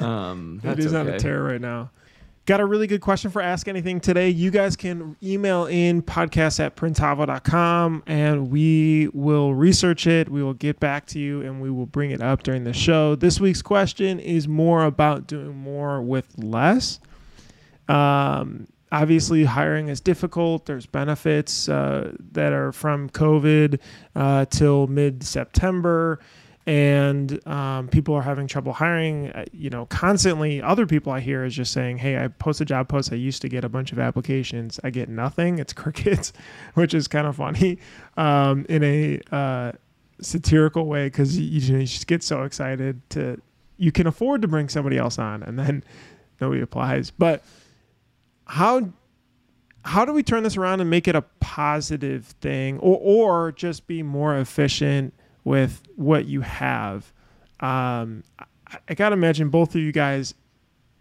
um, It that's is on a tear right now. Got a really good question for Ask Anything today. You guys can email in podcast at printavo.com and we will research it. We will get back to you and we will bring it up during the show. This week's question is more about doing more with less. Um, obviously hiring is difficult. There's benefits uh, that are from COVID uh, till mid September. And um, people are having trouble hiring. Uh, You know, constantly, other people I hear is just saying, "Hey, I post a job post. I used to get a bunch of applications. I get nothing. It's crickets," which is kind of funny um, in a uh, satirical way because you, you you just get so excited to you can afford to bring somebody else on, and then nobody applies. But how how do we turn this around and make it a positive thing, or or just be more efficient with what you have? Um, I, I gotta imagine both of you guys,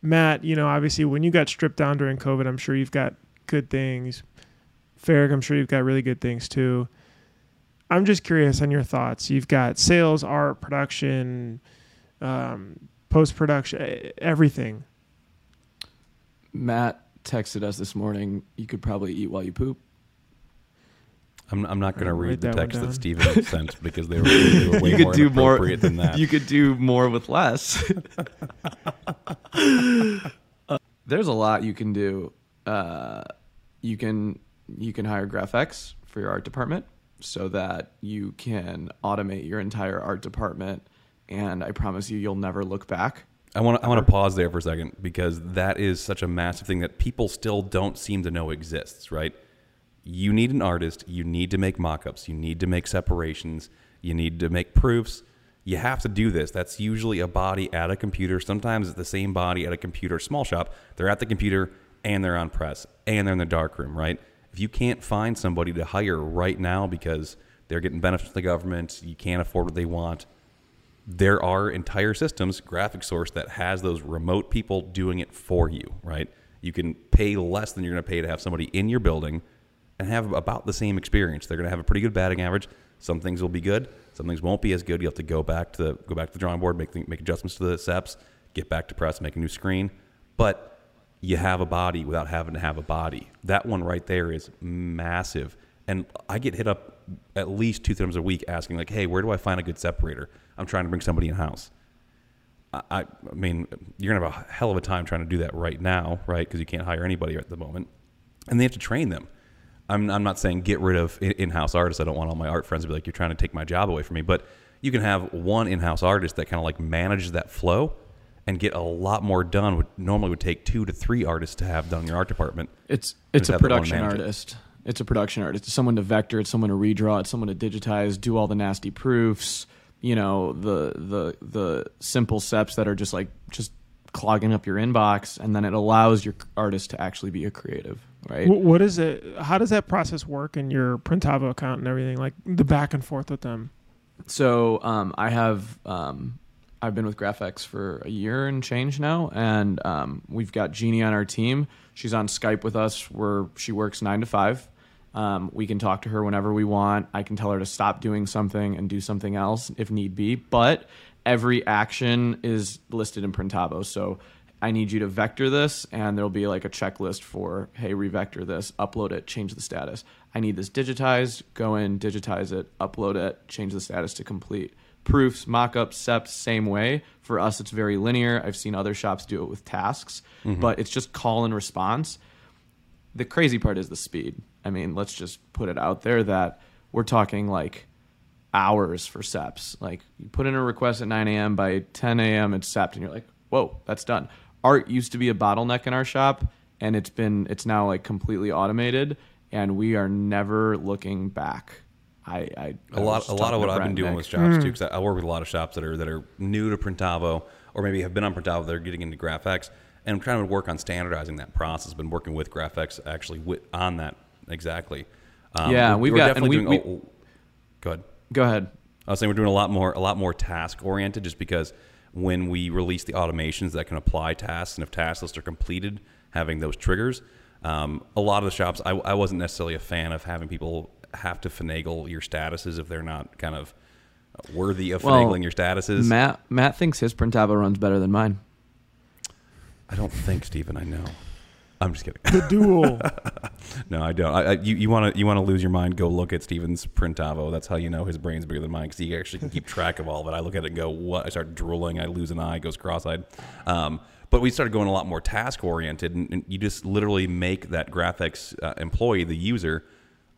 Matt. You know, obviously when you got stripped down during COVID, I'm sure you've got good things. Farrick, I'm sure you've got really good things too. I'm just curious on your thoughts. You've got sales, art, production, um, post production, everything. Matt texted us this morning. You could probably eat while you poop. I'm, I'm not going to read the that text that down. Steven sent because they were, they were way You could more do more- than that. You could do more with less. Uh, there's a lot you can do. Uh, you can you can hire GraphX for your art department so that you can automate your entire art department, and I promise you, you'll never look back. I want to I want to pause there for a second because that is such a massive thing that people still don't seem to know exists, right? You need an artist, you need to make mock-ups, you need to make separations, you need to make proofs. You have to do this. That's usually a body at a computer. Sometimes it's the same body at a computer small shop. They're at the computer and they're on press and they're in the dark room, right? If you can't find somebody to hire right now because they're getting benefits from the government, you can't afford what they want, there are entire systems, graphic source, that has those remote people doing it for you, right? You can pay less than you're going to pay to have somebody in your building and have about the same experience. They're going to have a pretty good batting average. Some things will be good, some things won't be as good. You have to go back to the go back to the drawing board, make make adjustments to the steps, get back to press, make a new screen. But you have a body without having to have a body. That one right there is massive. And I get hit up at least two times a week asking, like, hey, where do I find a good separator? I'm trying to bring somebody in house. I, I mean, you're gonna have a hell of a time trying to do that right now, right? Because you can't hire anybody at the moment, and they have to train them. I'm, I'm not saying get rid of in- in-house artists. I don't want all my art friends to be like, you're trying to take my job away from me. But you can have one in-house artist that kind of like manages that flow and get a lot more done. What normally would take two to three artists to have done in your art department. It's it's a have the one production artist. It's a production artist. It's someone to vector. It's someone to redraw. It's someone to digitize. Do all the nasty proofs. You know the the the simple steps that are just like just clogging up your inbox, and then it allows your artist to actually be a creative, right? What is it? How does that process work in your Printavo account and everything? Like the back and forth with them. So um, I have um, I've been with GraphX for a year and change now, and um, we've got Jeannie on our team. She's on Skype with us, where she works nine to five. Um, we can talk to her whenever we want. I can tell her to stop doing something and do something else if need be. But every action is listed in Printavo. So I need you to vector this, and there'll be like a checklist for, hey, revector this, upload it, change the status. I need this digitized, go in, digitize it, upload it, change the status to complete. Proofs, mockups, seps, same way. For us, it's very linear. I've seen other shops do it with tasks, but it's just call and response the crazy part is the speed. I mean, let's just put it out there that we're talking like hours for SEPs. Like you put in a request at 9 a.m. by 10 a.m. it's SEPed, and you're like, whoa, that's done. Art used to be a bottleneck in our shop, and it's been it's now like completely automated, and we are never looking back. I, I a lot, a lot of what I've been doing with Hmm. shops too, because I, I work with a lot of shops that are that are new to Printavo or maybe have been on Printavo. They're getting into GraphX, and I'm trying to work on standardizing that process. Been working with GraphX actually with, on that exactly. Um, Yeah, we've we're got- definitely and we- doing. oh, go ahead. Go ahead. I was saying we're doing a lot more, a lot more task oriented, just because when we release the automations that can apply tasks, and if task lists are completed, having those triggers. Um, a lot of the shops, I, I wasn't necessarily a fan of having people have to finagle your statuses if they're not kind of worthy of Well, finagling your statuses. Matt Matt thinks his Printavo runs better than mine. I don't think, Stephen. I know. I'm just kidding. The duel. no, I don't. I, I, you you want to you want to lose your mind? Go look at Steven's Printavo. That's how you know his brain's bigger than mine because he actually can keep track of all of it. I look at it and go, "What?" I start drooling. I lose an eye. Goes cross-eyed. Um, but we started going a lot more task oriented, and, and, you just literally make that graphics uh, employee, the user,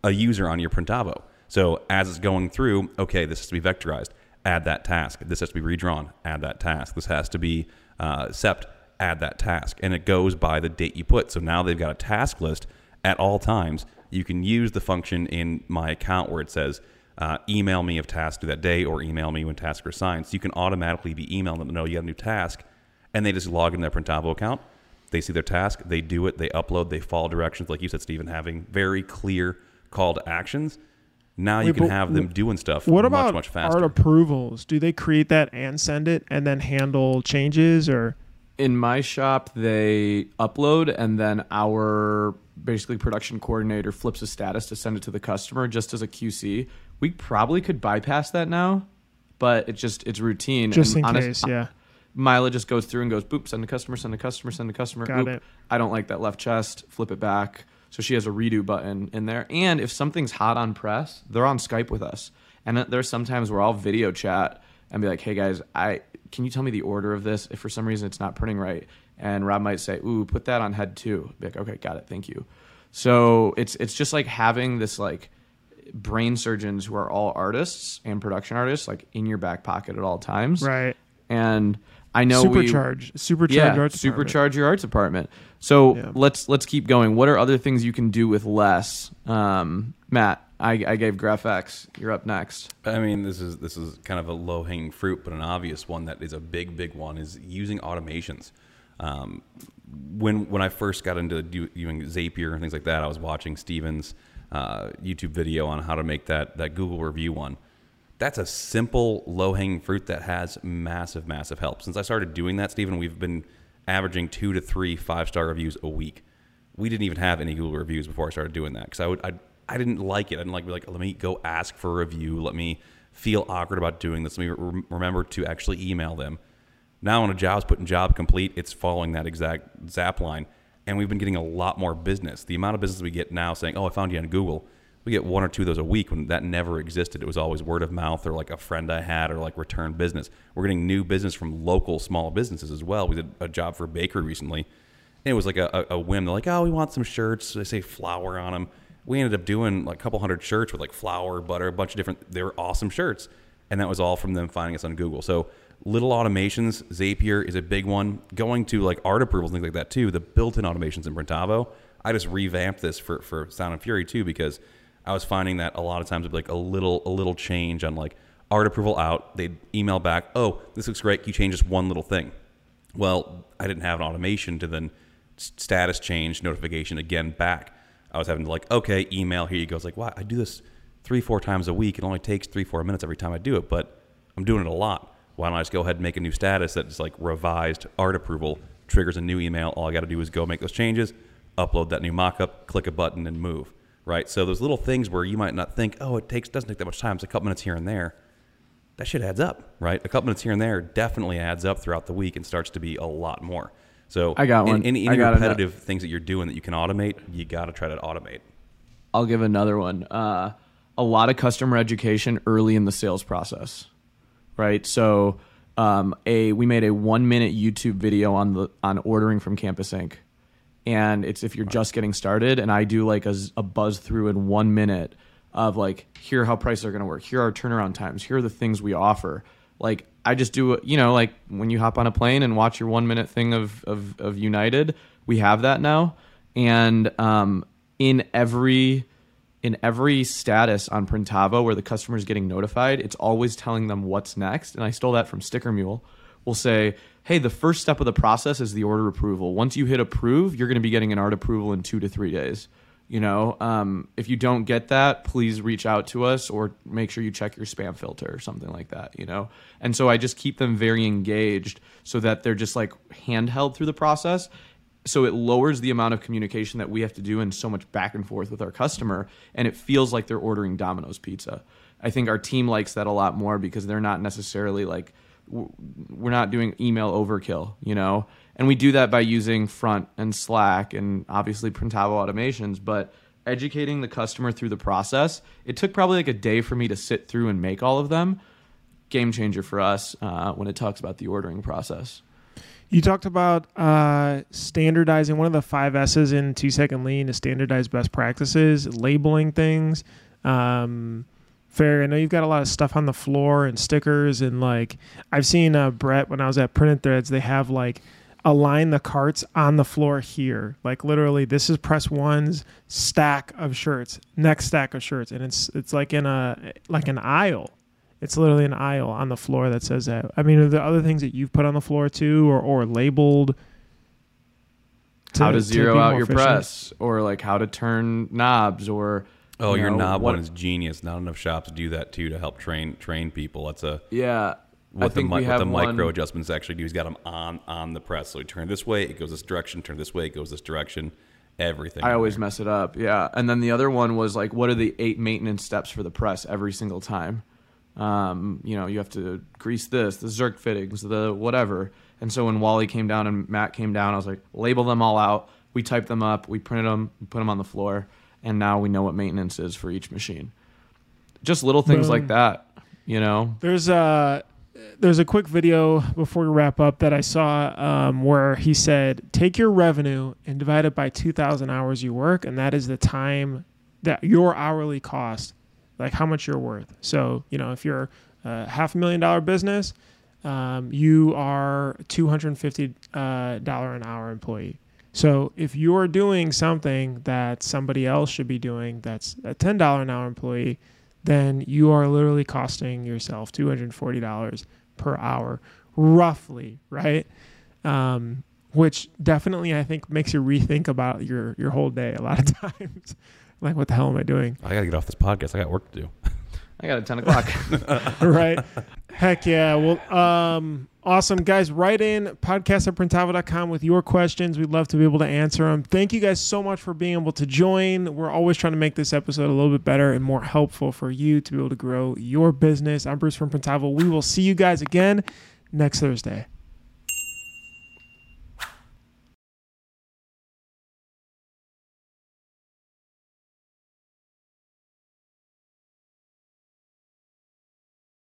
a user on your Printavo. So as it's going through, okay, this has to be vectorized. Add that task. This has to be redrawn. Add that task. This has to be uh, sept. Add that task, and it goes by the date you put. So now they've got a task list at all times. You can use the function in my account where it says uh, email me if tasks due that day or email me when tasks are assigned. So you can automatically be emailing them to know you got a new task, and they just log in their Printavo account. They see their task, they do it, they upload, they follow directions, like you said, Stephen, having very clear call to actions now you Wait, can have them doing stuff What much, about much faster. art approvals? Do they create that and send it and then handle changes or in my shop they upload and then our basically production coordinator flips a status to send it to the customer just as a qc we probably could bypass that now but it just it's routine just And in honest- case? Yeah. Mila just goes through and goes boop send the customer send the customer send the customer Got it. i don't like that left chest flip it back so she has a redo button in there and if something's hot on press they're on skype with us and there's sometimes where i'll video chat and be like hey guys i can you tell me the order of this? If for some reason it's not printing right and rob might say ooh put that on head two. Be like okay got it thank you. So it's it's just like having this like brain surgeons who are all artists and production artists like in your back pocket at all times. Right. and I know we Supercharge. Supercharge yeah, arts department. supercharge your arts department. So Yeah. let's let's keep going. What are other things you can do with less? Um, Matt, I, I gave GraphX. You're up next. I mean, this is this is kind of a low hanging fruit, but an obvious one that is a big, big one is using automations. Um, when when I first got into do, doing Zapier and things like that, I was watching Steven's uh, YouTube video on how to make that that Google review one. That's a simple, low hanging fruit that has massive, massive help. Since I started doing that, Steven, we've been averaging two to three five star reviews a week. We didn't even have any Google reviews before I started doing that because I would I, I didn't like it. I didn't like be like let me go ask for a review. Let me feel awkward about doing this. Let me re- remember to actually email them. Now when a job's put in job complete, it's following that exact zap line, and we've been getting a lot more business. The amount of business we get now saying, "Oh, I found you on Google." We get one or two of those a week when that never existed. It was always word of mouth or like a friend I had or like return business. We're getting new business from local small businesses as well. We did a job for a bakery recently. And it was like a, a, whim. They're like, oh, we want some shirts. They say flour on them. We ended up doing like a couple hundred shirts with like flour, butter, a bunch of different. They were awesome shirts, and that was all from them finding us on Google. So little automations. Zapier is a big one. Going to like art approvals, things like that too. The built-in automations in Printavo. I just revamped this for for Sound and Fury too because I was finding that a lot of times it'd be like a little a little change on like art approval out. They'd email back, oh, this looks great. Can you change just one little thing? Well, I didn't have an automation to then status change notification again back. I was having to like, okay, email, here you go. It's like, wow, I do this three, four times a week. It only takes three, four minutes every time I do it, but I'm doing it a lot. Why don't I just go ahead and make a new status that's like revised art approval, triggers a new email. All I got to do is go make those changes, upload that new mockup, click a button, and move. Right. So those little things where you might not think, oh, it takes doesn't take that much time. It's a couple minutes here and there that shit adds up, right? A couple minutes here and there definitely adds up throughout the week and starts to be a lot more. So I got one. Any, any got repetitive things that you're doing that you can automate, you got to try to automate. I'll give another one. Uh, a lot of customer education early in the sales process, right? So, um, a we made a one minute YouTube video on the on ordering from Campus Ink. And it's if you're just getting started, and I do like a buzz through in one minute of like here how prices are going to work, here are turnaround times, here are the things we offer. Like I just do, you know, like when you hop on a plane and watch your one minute thing of of, of United, we have that now, and um, in every in every status on Printavo where the customer is getting notified, it's always telling them what's next. And I stole that from Sticker Mule. We'll say, hey, the first step of the process is the order approval. Once you hit approve, you're going to be getting an art approval in two to three days. You know, um, if you don't get that, please reach out to us or make sure you check your spam filter or something like that. You know, and so I just keep them very engaged so that they're just like handheld through the process so it lowers the amount of communication that we have to do and so much back and forth with our customer and it feels like they're ordering domino's pizza i think our team likes that a lot more because they're not necessarily like we're not doing email overkill, you know. And we do that by using Front and Slack and obviously Printavo automations, but educating the customer through the process. It took probably like a day for me to sit through and make all of them. Game changer for us uh, when it talks about the ordering process. You talked about uh, standardizing. One of the five S's in two second lean is standardize best practices, labeling things. Um, fair. I know you've got a lot of stuff on the floor and stickers and like I've seen uh, Brett when I was at Printed Threads. They have like align the carts on the floor here. Like literally, this is press one's stack of shirts, next stack of shirts, and it's it's like in a like an aisle. It's literally an aisle on the floor that says that. I mean, are there other things that you've put on the floor too, or or labeled? To, how to zero to out your efficient? press, or like how to turn knobs, or oh, you your know, knob what, one is genius. Not enough shops do that too to help train train people. That's a yeah what the, what the micro one, adjustments actually do. He's got them on on the press. So he turn this way, it goes this direction. Turn this way, it goes this direction. Everything. I always there. mess it up. Yeah. And then the other one was like, what are the eight maintenance steps for the press every single time? Um, you know, you have to grease this, the Zerk fittings, the whatever. And so when Wally came down and Matt came down, I was like, label them all out. We typed them up, we printed them, we put them on the floor, and now we know what maintenance is for each machine. Just little things Boom. like that, you know. There's a there's a quick video before we wrap up that I saw um, where he said, take your revenue and divide it by 2,000 hours you work, and that is the time that your hourly cost, like how much you're worth. So, you know, if you're a half a million dollar business, um, you are $250 uh, an hour employee. So if you're doing something that somebody else should be doing, that's a $10 an hour employee, then you are literally costing yourself $240 per hour, roughly, right? Um, which definitely I think makes you rethink about your your whole day a lot of times. like, what the hell am I doing? I gotta get off this podcast. I got work to do. I got a ten o'clock. right. Heck yeah. Well, um, awesome. Guys, write in podcast at printavo.com with your questions. We'd love to be able to answer them. Thank you guys so much for being able to join. We're always trying to make this episode a little bit better and more helpful for you to be able to grow your business. I'm Bruce from Printavo. We will see you guys again next Thursday.